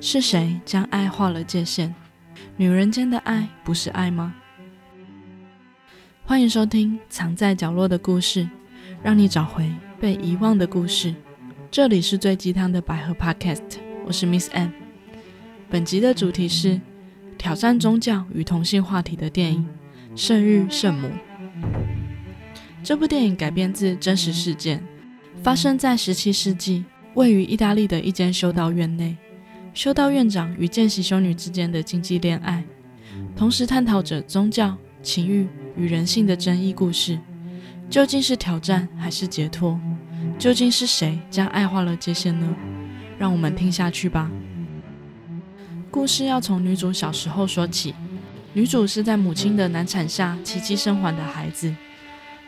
是谁将爱画了界限？女人间的爱不是爱吗？欢迎收听《藏在角落的故事》，让你找回被遗忘的故事。这里是最鸡汤的百合 Podcast，我是 Miss M。本集的主题是挑战宗教与同性话题的电影《圣日圣母》。这部电影改编自真实事件，发生在十七世纪，位于意大利的一间修道院内。修道院长与见习修女之间的禁忌恋爱，同时探讨着宗教、情欲与人性的争议故事。究竟是挑战还是解脱？究竟是谁将爱画了界限呢？让我们听下去吧。故事要从女主小时候说起。女主是在母亲的难产下奇迹生还的孩子。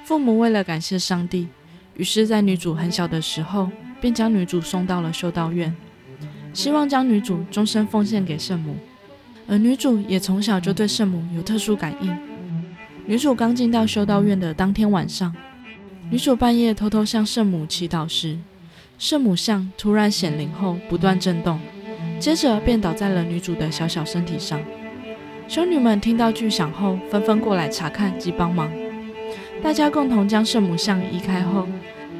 父母为了感谢上帝，于是，在女主很小的时候，便将女主送到了修道院。希望将女主终身奉献给圣母，而女主也从小就对圣母有特殊感应。女主刚进到修道院的当天晚上，女主半夜偷偷向圣母祈祷时，圣母像突然显灵后不断震动，接着便倒在了女主的小小身体上。修女们听到巨响后，纷纷过来查看及帮忙。大家共同将圣母像移开后，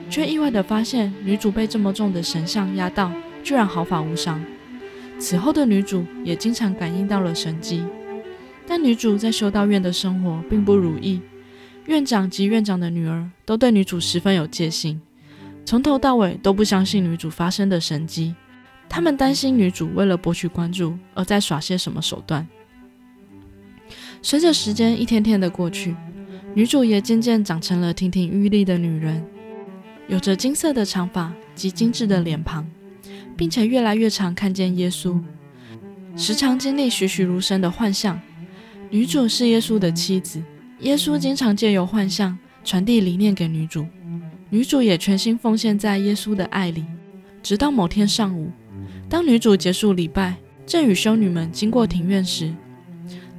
却意外地发现女主被这么重的神像压到。居然毫发无伤。此后的女主也经常感应到了神迹，但女主在修道院的生活并不如意。院长及院长的女儿都对女主十分有戒心，从头到尾都不相信女主发生的神迹。他们担心女主为了博取关注而在耍些什么手段。随着时间一天天的过去，女主也渐渐长成了亭亭玉立的女人，有着金色的长发及精致的脸庞。并且越来越常看见耶稣，时常经历栩栩如生的幻象。女主是耶稣的妻子，耶稣经常借由幻象传递理念给女主，女主也全心奉献在耶稣的爱里。直到某天上午，当女主结束礼拜，正与修女们经过庭院时，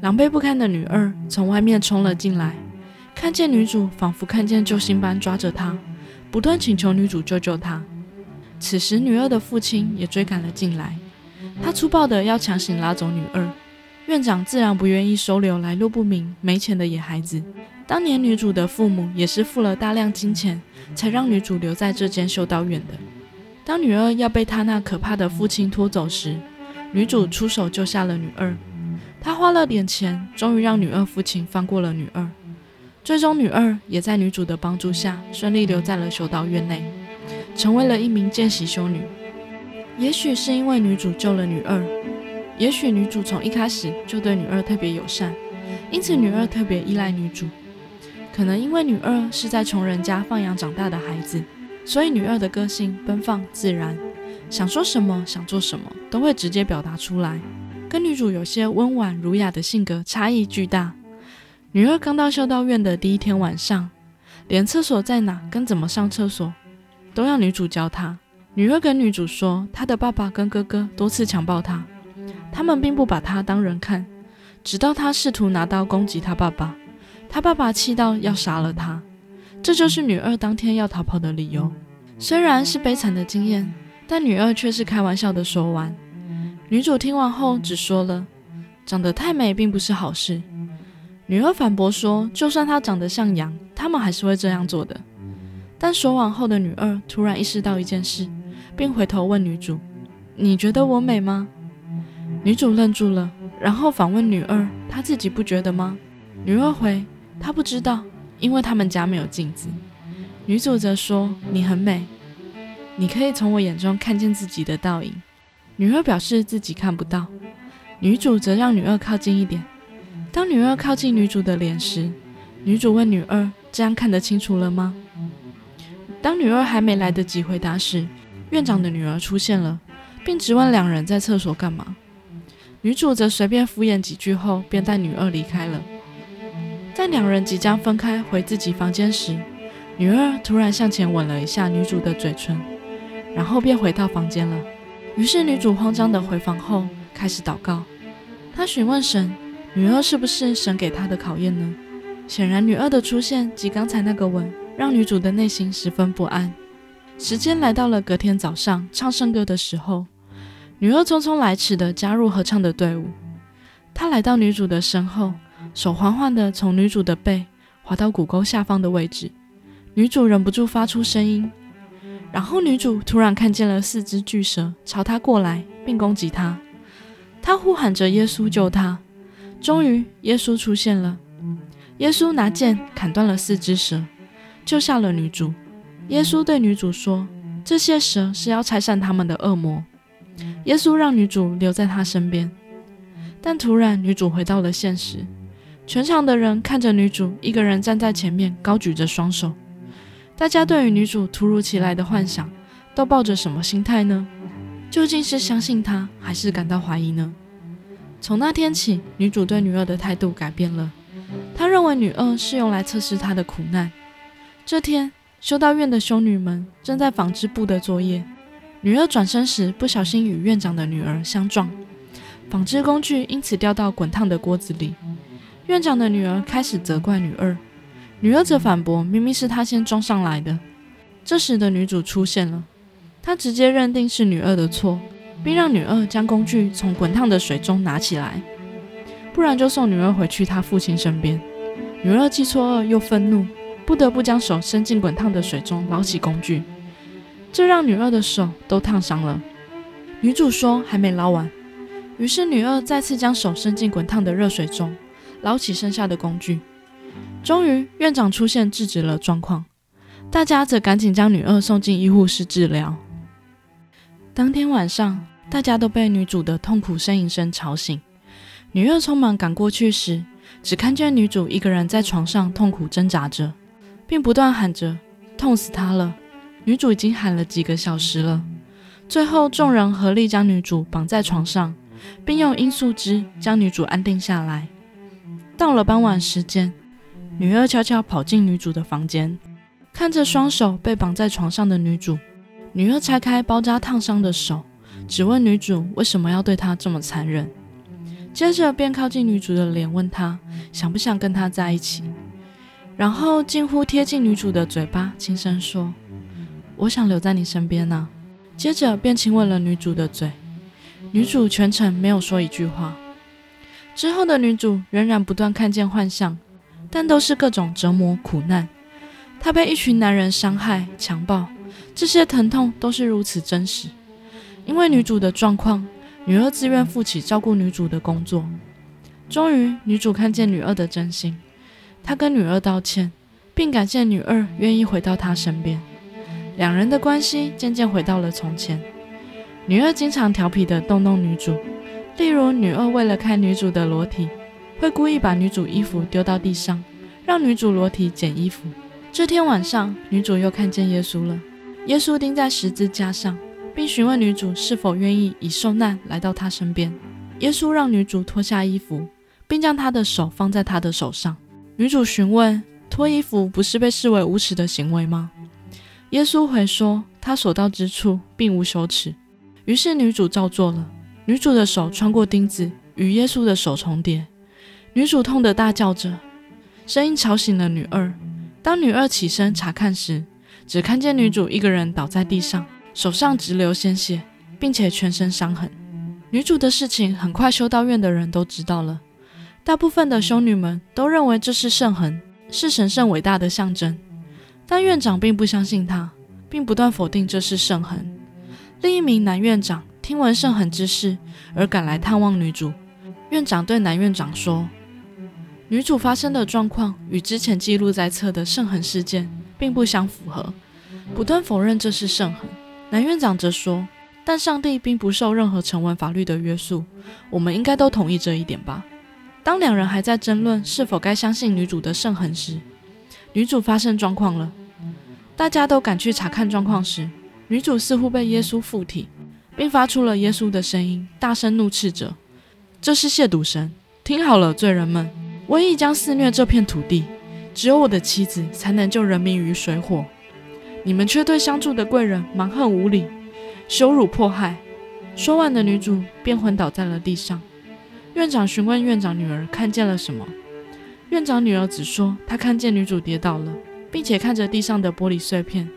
狼狈不堪的女二从外面冲了进来，看见女主，仿佛看见救星般抓着她，不断请求女主救救她。此时，女二的父亲也追赶了进来，他粗暴的要强行拉走女二。院长自然不愿意收留来路不明、没钱的野孩子。当年女主的父母也是付了大量金钱，才让女主留在这间修道院的。当女二要被他那可怕的父亲拖走时，女主出手救下了女二。她花了点钱，终于让女二父亲放过了女二。最终，女二也在女主的帮助下，顺利留在了修道院内。成为了一名见习修女，也许是因为女主救了女二，也许女主从一开始就对女二特别友善，因此女二特别依赖女主。可能因为女二是在穷人家放养长大的孩子，所以女二的个性奔放自然，想说什么想做什么都会直接表达出来，跟女主有些温婉儒雅的性格差异巨大。女二刚到修道院的第一天晚上，连厕所在哪跟怎么上厕所。都要女主教她。女儿跟女主说，她的爸爸跟哥哥多次强暴她，他们并不把她当人看。直到她试图拿刀攻击她爸爸，她爸爸气到要杀了她。这就是女二当天要逃跑的理由。虽然是悲惨的经验，但女二却是开玩笑的说完。女主听完后只说了：“长得太美并不是好事。”女二反驳说：“就算她长得像羊，他们还是会这样做的。”但说完后的女二突然意识到一件事，并回头问女主：“你觉得我美吗？”女主愣住了，然后反问女二：“她自己不觉得吗？”女二回：“她不知道，因为他们家没有镜子。”女主则说：“你很美，你可以从我眼中看见自己的倒影。”女二表示自己看不到，女主则让女二靠近一点。当女二靠近女主的脸时，女主问女二：“这样看得清楚了吗？”当女二还没来得及回答时，院长的女儿出现了，并质问两人在厕所干嘛。女主则随便敷衍几句后，便带女二离开了。在两人即将分开回自己房间时，女二突然向前吻了一下女主的嘴唇，然后便回到房间了。于是女主慌张地回房后开始祷告，她询问神：女二是不是神给她的考验呢？显然，女二的出现及刚才那个吻。让女主的内心十分不安。时间来到了隔天早上唱圣歌的时候，女二匆匆来迟的加入合唱的队伍。她来到女主的身后，手缓缓的从女主的背滑到骨沟下方的位置。女主忍不住发出声音，然后女主突然看见了四只巨蛇朝她过来，并攻击她。她呼喊着耶稣救她。终于，耶稣出现了。耶稣拿剑砍断了四只蛇，救下了女主。耶稣对女主说：“这些蛇是要拆散他们的恶魔。”耶稣让女主留在他身边，但突然女主回到了现实。全场的人看着女主一个人站在前面，高举着双手。大家对于女主突如其来的幻想，都抱着什么心态呢？究竟是相信她，还是感到怀疑呢？从那天起，女主对女二的态度改变了。她认为女二是用来测试她的苦难。这天，修道院的修女们正在纺织布的作业。女二转身时，不小心与院长的女儿相撞，纺织工具因此掉到滚烫的锅子里。院长的女儿开始责怪女二。女儿则反驳：“明明是她先装上来的。”这时的女主出现了，她直接认定是女二的错，并让女二将工具从滚烫的水中拿起来，不然就送女儿回去她父亲身边。女二既错愕又愤怒，不得不将手伸进滚烫的水中捞起工具，这让女二的手都烫伤了。女主说：“还没捞完。”于是女二再次将手伸进滚烫的热水中，捞起剩下的工具。终于，院长出现制止了状况，大家则赶紧将女二送进医护室治疗。当天晚上，大家都被女主的痛苦呻吟声吵醒。女二匆忙赶过去时，只看见女主一个人在床上痛苦挣扎着，并不断喊着“痛死她了”。女主已经喊了几个小时了。最后，众人合力将女主绑在床上，并用罂粟汁将女主安定下来。到了傍晚时间。女二悄悄跑进女主的房间，看着双手被绑在床上的女主，女二拆开包扎烫伤的手，只问女主为什么要对她这么残忍。接着便靠近女主的脸，问她想不想跟她在一起，然后近乎贴近女主的嘴巴，轻声说：“我想留在你身边呢。”接着便亲吻了女主的嘴。女主全程没有说一句话。之后的女主仍然不断看见幻象。但都是各种折磨苦难，她被一群男人伤害、强暴，这些疼痛都是如此真实。因为女主的状况，女二自愿负起照顾女主的工作。终于，女主看见女二的真心，他跟女二道歉，并感谢女二愿意回到他身边。两人的关系渐渐回到了从前。女二经常调皮地逗弄女主，例如女二为了看女主的裸体。会故意把女主衣服丢到地上，让女主裸体捡衣服。这天晚上，女主又看见耶稣了。耶稣钉在十字架上，并询问女主是否愿意以受难来到他身边。耶稣让女主脱下衣服，并将她的手放在他的手上。女主询问：脱衣服不是被视为无耻的行为吗？耶稣回说：他所到之处并无羞耻。于是女主照做了。女主的手穿过钉子，与耶稣的手重叠。女主痛得大叫着，声音吵醒了女二。当女二起身查看时，只看见女主一个人倒在地上，手上直流鲜血，并且全身伤痕。女主的事情很快修道院的人都知道了，大部分的修女们都认为这是圣痕，是神圣伟大的象征。但院长并不相信他，并不断否定这是圣痕。另一名男院长听闻圣痕之事而赶来探望女主，院长对男院长说。女主发生的状况与之前记录在册的圣痕事件并不相符合，不断否认这是圣痕。男院长则说：“但上帝并不受任何成文法律的约束，我们应该都同意这一点吧。”当两人还在争论是否该相信女主的圣痕时，女主发生状况了。大家都赶去查看状况时，女主似乎被耶稣附体，并发出了耶稣的声音，大声怒斥着：“这是亵渎神！听好了，罪人们！”我亦将肆虐这片土地，只有我的妻子才能救人民于水火。你们却对相助的贵人蛮横无理，羞辱迫害。说完的女主便昏倒在了地上。院长询问院长女儿看见了什么，院长女儿只说她看见女主跌倒了，并且看着地上的玻璃碎片，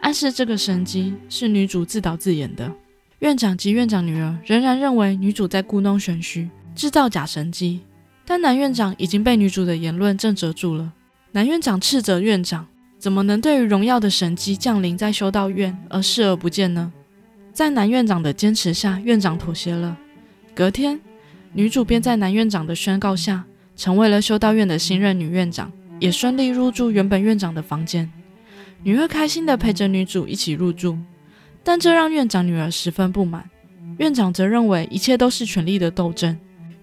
暗示这个神机是女主自导自演的。院长及院长女儿仍然认为女主在故弄玄虚，制造假神机。但男院长已经被女主的言论震慑住了。男院长斥责院长，怎么能对于荣耀的神机降临在修道院而视而不见呢？在男院长的坚持下，院长妥协了。隔天，女主便在男院长的宣告下，成为了修道院的新任女院长，也顺利入住原本院长的房间。女儿开心地陪着女主一起入住。但这让院长女儿十分不满。院长则认为一切都是权力的斗争。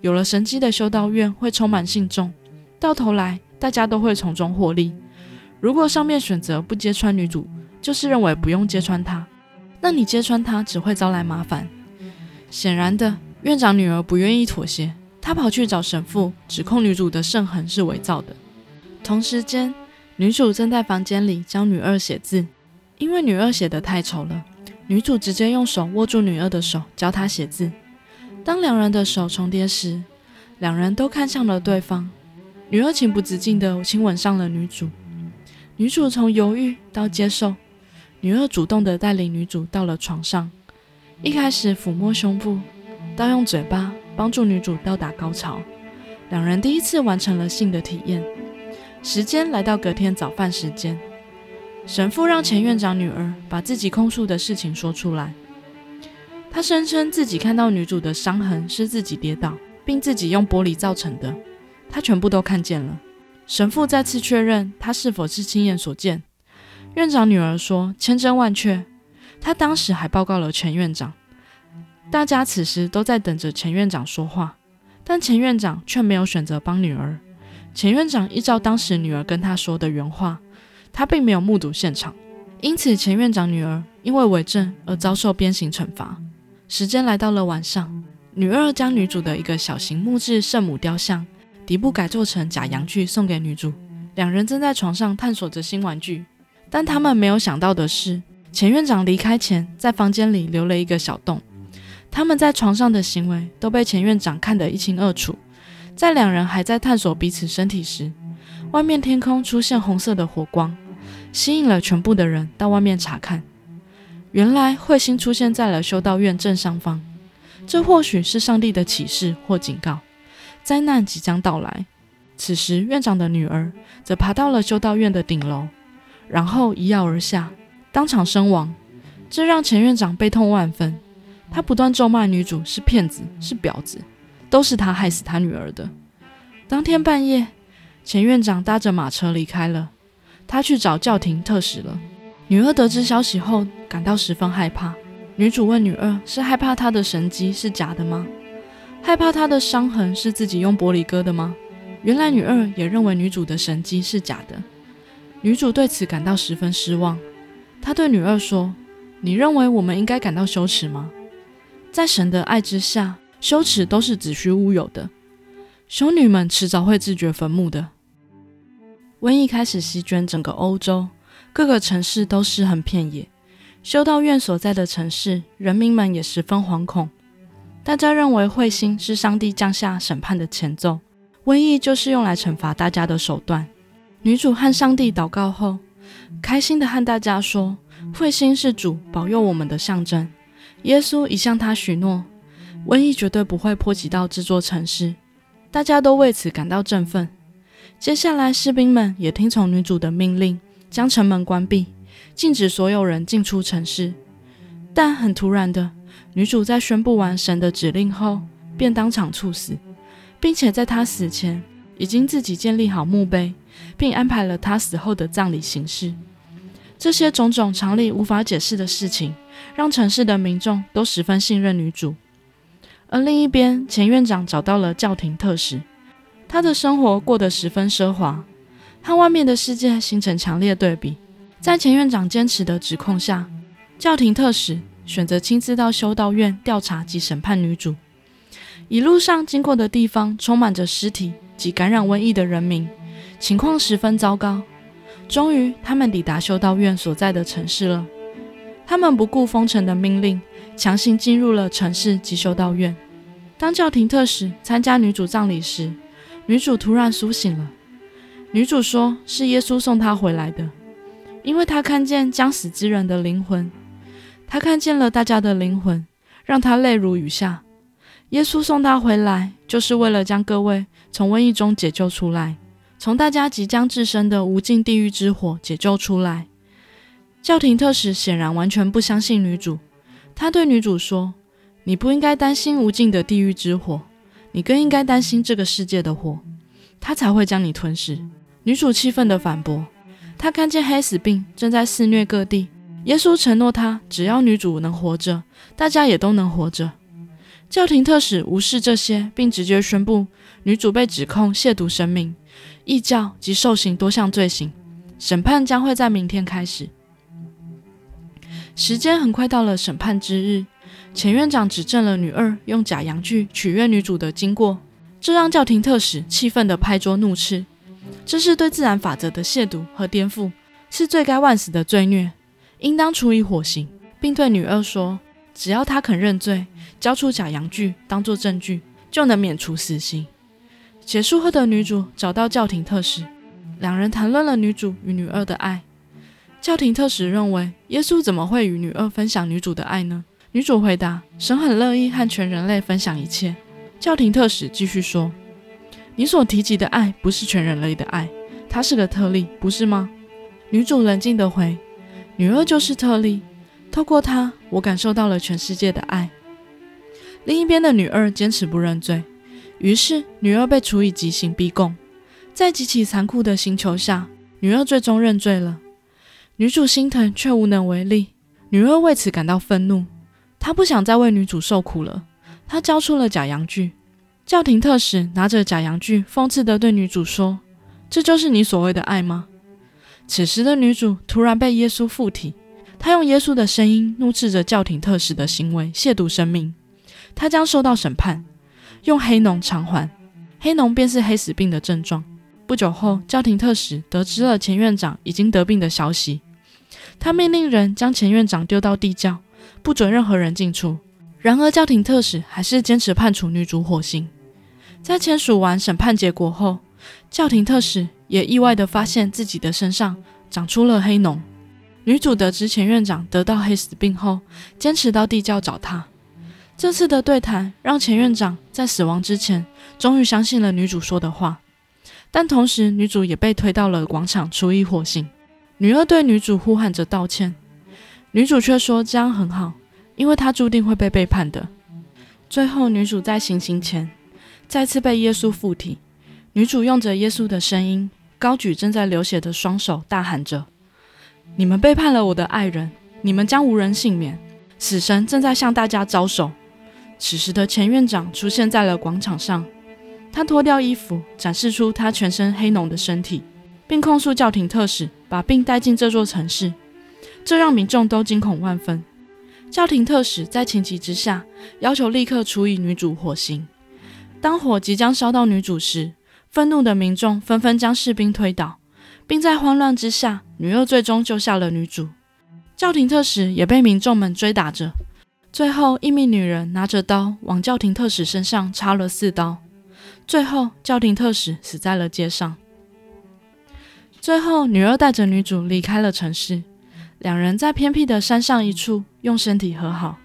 有了神机的修道院会充满信众，到头来大家都会从中获利。如果上面选择不揭穿女主，就是认为不用揭穿她，那你揭穿她只会招来麻烦。显然的，院长女儿不愿意妥协，她跑去找神父，指控女主的圣痕是伪造的。同时间，女主正在房间里教女二写字，因为女二写的太丑了。女主直接用手握住女二的手，教她写字。当两人的手重叠时，两人都看向了对方。女二情不自禁地亲吻上了女主。女主从犹豫到接受，女二主动地带领女主到了床上。一开始抚摸胸部，到用嘴巴帮助女主到达高潮。两人第一次完成了性的体验。时间来到隔天早饭时间。神父让前院长女儿把自己控诉的事情说出来。他声称自己看到女主的伤痕是自己跌倒，并自己用玻璃造成的，他全部都看见了。神父再次确认他是否是亲眼所见。院长女儿说千真万确，他当时还报告了前院长。大家此时都在等着前院长说话，但前院长却没有选择帮女儿。前院长依照当时女儿跟他说的原话。他并没有目睹现场，因此前院长女儿因为伪证而遭受鞭刑惩罚。时间来到了晚上，女二将女主的一个小型木质圣母雕像底部改做成假阳具送给女主。两人正在床上探索着新玩具，但他们没有想到的是，前院长离开前在房间里留了一个小洞。他们在床上的行为都被前院长看得一清二楚。在两人还在探索彼此身体时，外面天空出现红色的火光。吸引了全部的人到外面查看。原来彗星出现在了修道院正上方，这或许是上帝的启示或警告，灾难即将到来。此时，院长的女儿则爬到了修道院的顶楼，然后一跃而下，当场身亡。这让前院长悲痛万分，他不断咒骂女主是骗子、是婊子，都是他害死他女儿的。当天半夜，前院长搭着马车离开了。他去找教廷特使了。女二得知消息后，感到十分害怕。女主问女二：“是害怕她的神迹是假的吗？害怕她的伤痕是自己用玻璃割的吗？”原来女二也认为女主的神迹是假的。女主对此感到十分失望。她对女二说：“你认为我们应该感到羞耻吗？在神的爱之下，羞耻都是子虚乌有的。修女们迟早会自掘坟墓的。”瘟疫开始席卷整个欧洲，各个城市都尸横遍野。修道院所在的城市，人民们也十分惶恐。大家认为彗星是上帝降下审判的前奏，瘟疫就是用来惩罚大家的手段。女主和上帝祷告后，开心地和大家说：“彗星是主保佑我们的象征。耶稣已向他许诺，瘟疫绝对不会波及到这座城市。”大家都为此感到振奋。接下来，士兵们也听从女主的命令，将城门关闭，禁止所有人进出城市。但很突然的，女主在宣布完神的指令后，便当场猝死，并且在她死前已经自己建立好墓碑，并安排了她死后的葬礼形式。这些种种常理无法解释的事情，让城市的民众都十分信任女主。而另一边，前院长找到了教廷特使。他的生活过得十分奢华，和外面的世界形成强烈对比。在前院长坚持的指控下，教廷特使选择亲自到修道院调查及审判女主。一路上经过的地方充满着尸体及感染瘟疫的人民，情况十分糟糕。终于，他们抵达修道院所在的城市了。他们不顾封城的命令，强行进入了城市及修道院。当教廷特使参加女主葬礼时，女主突然苏醒了。女主说：“是耶稣送她回来的，因为她看见将死之人的灵魂。她看见了大家的灵魂，让她泪如雨下。耶稣送她回来，就是为了将各位从瘟疫中解救出来，从大家即将置身的无尽地狱之火解救出来。教廷特使显然完全不相信女主，他对女主说：“你不应该担心无尽的地狱之火，你更应该担心这个世界的火，它才会将你吞噬。”女主气愤地反驳：“她看见黑死病正在肆虐各地，耶稣承诺她，只要女主能活着，大家也都能活着。”教廷特使无视这些，并直接宣布女主被指控亵渎生命、异教及受刑多项罪行，审判将会在明天开始。时间很快到了审判之日，前院长指证了女二用假洋具取悦女主的经过，这让教廷特使气愤地拍桌怒斥：“这是对自然法则的亵渎和颠覆，是罪该万死的罪孽，应当处以火刑。”并对女二说。只要她肯认罪，交出假洋具当做证据，就能免除死刑。结束后的女主找到教廷特使，两人谈论了女主与女二的爱。教廷特使认为，耶稣怎么会与女二分享女主的爱呢？女主回答：神很乐意和全人类分享一切。教廷特使继续说：你所提及的爱不是全人类的爱，它是个特例，不是吗？女主冷静地回：女二就是特例。透过她，我感受到了全世界的爱。另一边的女二坚持不认罪，于是女二被处以极刑逼供。在极其残酷的刑求下，女二最终认罪了。女主心疼却无能为力，女二为此感到愤怒。她不想再为女主受苦了，她交出了假阳具。教廷特使拿着假阳具，讽刺地对女主说：“这就是你所谓的爱吗？”此时的女主突然被耶稣附体。她用耶稣的声音怒斥着教廷特使的行为，亵渎生命。她将受到审判，用黑脓偿还。黑脓便是黑死病的症状。不久后，教廷特使得知了前院长已经得病的消息，他命令人将前院长丢到地窖，不准任何人进出。然而，教廷特使还是坚持判处女主火刑。在签署完审判结果后，教廷特使也意外地发现自己的身上长出了黑脓。女主得知前院长得到黑死病后，坚持到地窖找他。这次的对谈让前院长在死亡之前终于相信了女主说的话，但同时女主也被推到了广场处以火刑。女二对女主呼喊着道歉，女主却说这样很好，因为她注定会被背叛的。最后，女主在行刑前再次被耶稣附体，女主用着耶稣的声音，高举正在流血的双手，大喊着。你们背叛了我的爱人，你们将无人幸免。死神正在向大家招手。此时的前院长出现在了广场上，他脱掉衣服，展示出他全身黑浓的身体，并控诉教廷特使把病带进这座城市，这让民众都惊恐万分。教廷特使在情急之下要求立刻处以女主火刑。当火即将烧到女主时，愤怒的民众纷纷将士兵推倒。并在慌乱之下，女二最终救下了女主。教廷特使也被民众们追打着。最后，一名女人拿着刀往教廷特使身上插了四刀。最后，教廷特使死在了街上。最后，女二带着女主离开了城市。两人在偏僻的山上一处用身体和好。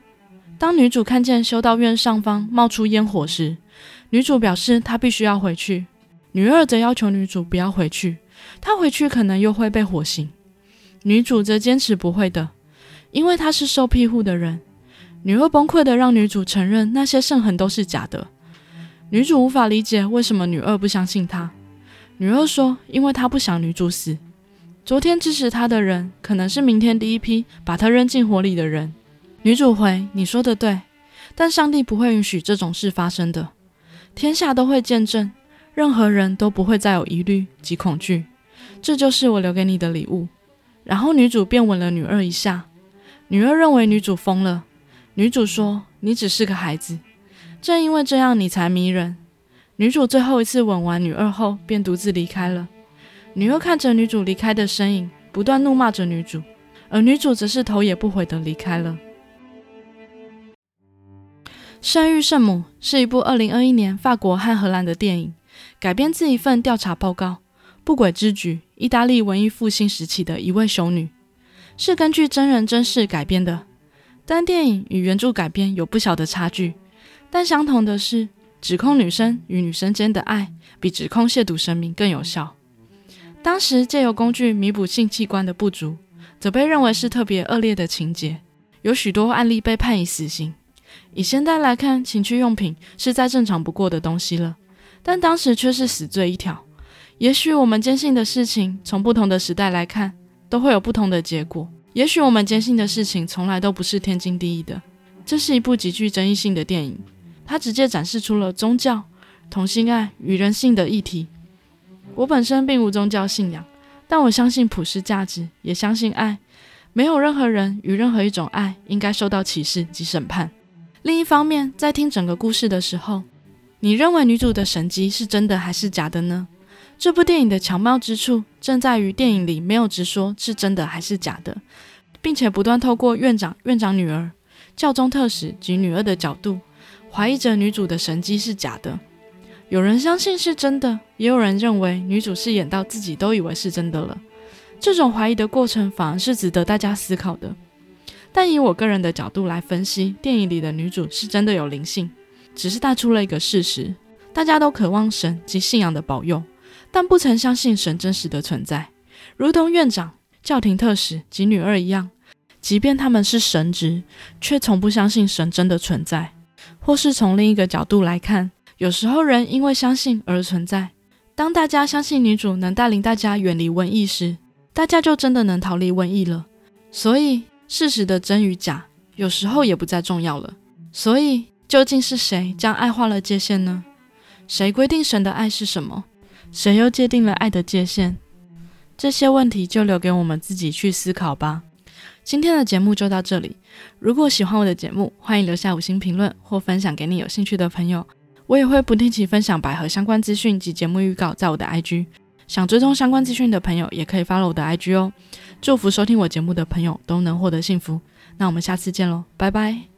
当女主看见修道院上方冒出烟火时，女主表示她必须要回去。女二则要求女主不要回去。她回去可能又会被火刑，女主则坚持不会的，因为她是受庇护的人。女二崩溃的让女主承认那些圣痕都是假的。女主无法理解为什么女二不相信她。女二说，因为她不想女主死。昨天支持她的人，可能是明天第一批把她扔进火里的人。女主回：“你说的对，但上帝不会允许这种事发生的。天下都会见证。”任何人都不会再有疑虑及恐惧，这就是我留给你的礼物。然后女主便吻了女二一下，女二认为女主疯了。女主说：“你只是个孩子，正因为这样你才迷人。”女主最后一次吻完女二后，便独自离开了。女二看着女主离开的身影，不断怒骂着女主，而女主则是头也不回的离开了。《圣域圣母》是一部二零二一年法国和荷兰的电影。改编自一份调查报告，不轨之举。意大利文艺复兴时期的一位修女，是根据真人真事改编的。但电影与原著改编有不小的差距。但相同的是，指控女生与女生间的爱比指控亵渎神明更有效。当时借由工具弥补性器官的不足，则被认为是特别恶劣的情节，有许多案例被判以死刑。以现在来看，情趣用品是再正常不过的东西了，但当时却是死罪一条。也许我们坚信的事情，从不同的时代来看，都会有不同的结果。也许我们坚信的事情，从来都不是天经地义的。这是一部极具争议性的电影，它直接展示出了宗教、同性爱与人性的议题。我本身并无宗教信仰，但我相信普世价值，也相信爱。没有任何人与任何一种爱应该受到歧视及审判。另一方面，在听整个故事的时候，你认为女主的神迹是真的还是假的呢？这部电影的巧妙之处正在于电影里没有直说是真的还是假的，并且不断透过院长、院长女儿、教宗特使及女儿的角度，怀疑着女主的神迹是假的。有人相信是真的，也有人认为女主是演到自己都以为是真的了。这种怀疑的过程反而是值得大家思考的。但以我个人的角度来分析，电影里的女主是真的有灵性，只是带出了一个事实：大家都渴望神及信仰的保佑，但不曾相信神真实的存在。如同院长、教廷特使及女二一样，即便他们是神职，却从不相信神真的存在。或是从另一个角度来看，有时候人因为相信而存在。当大家相信女主能带领大家远离瘟疫时，大家就真的能逃离瘟疫了。所以。事实的真与假，有时候也不再重要了。所以，究竟是谁将爱画了界限呢？谁规定神的爱是什么？谁又界定了爱的界限？这些问题就留给我们自己去思考吧。今天的节目就到这里。如果喜欢我的节目，欢迎留下五星评论或分享给你有兴趣的朋友。我也会不定期分享百合相关资讯及节目预告在我的 IG。想追踪相关资讯的朋友，也可以 follow 我的 IG 哦。祝福收听我节目的朋友都能获得幸福。那我们下次见喽，拜拜。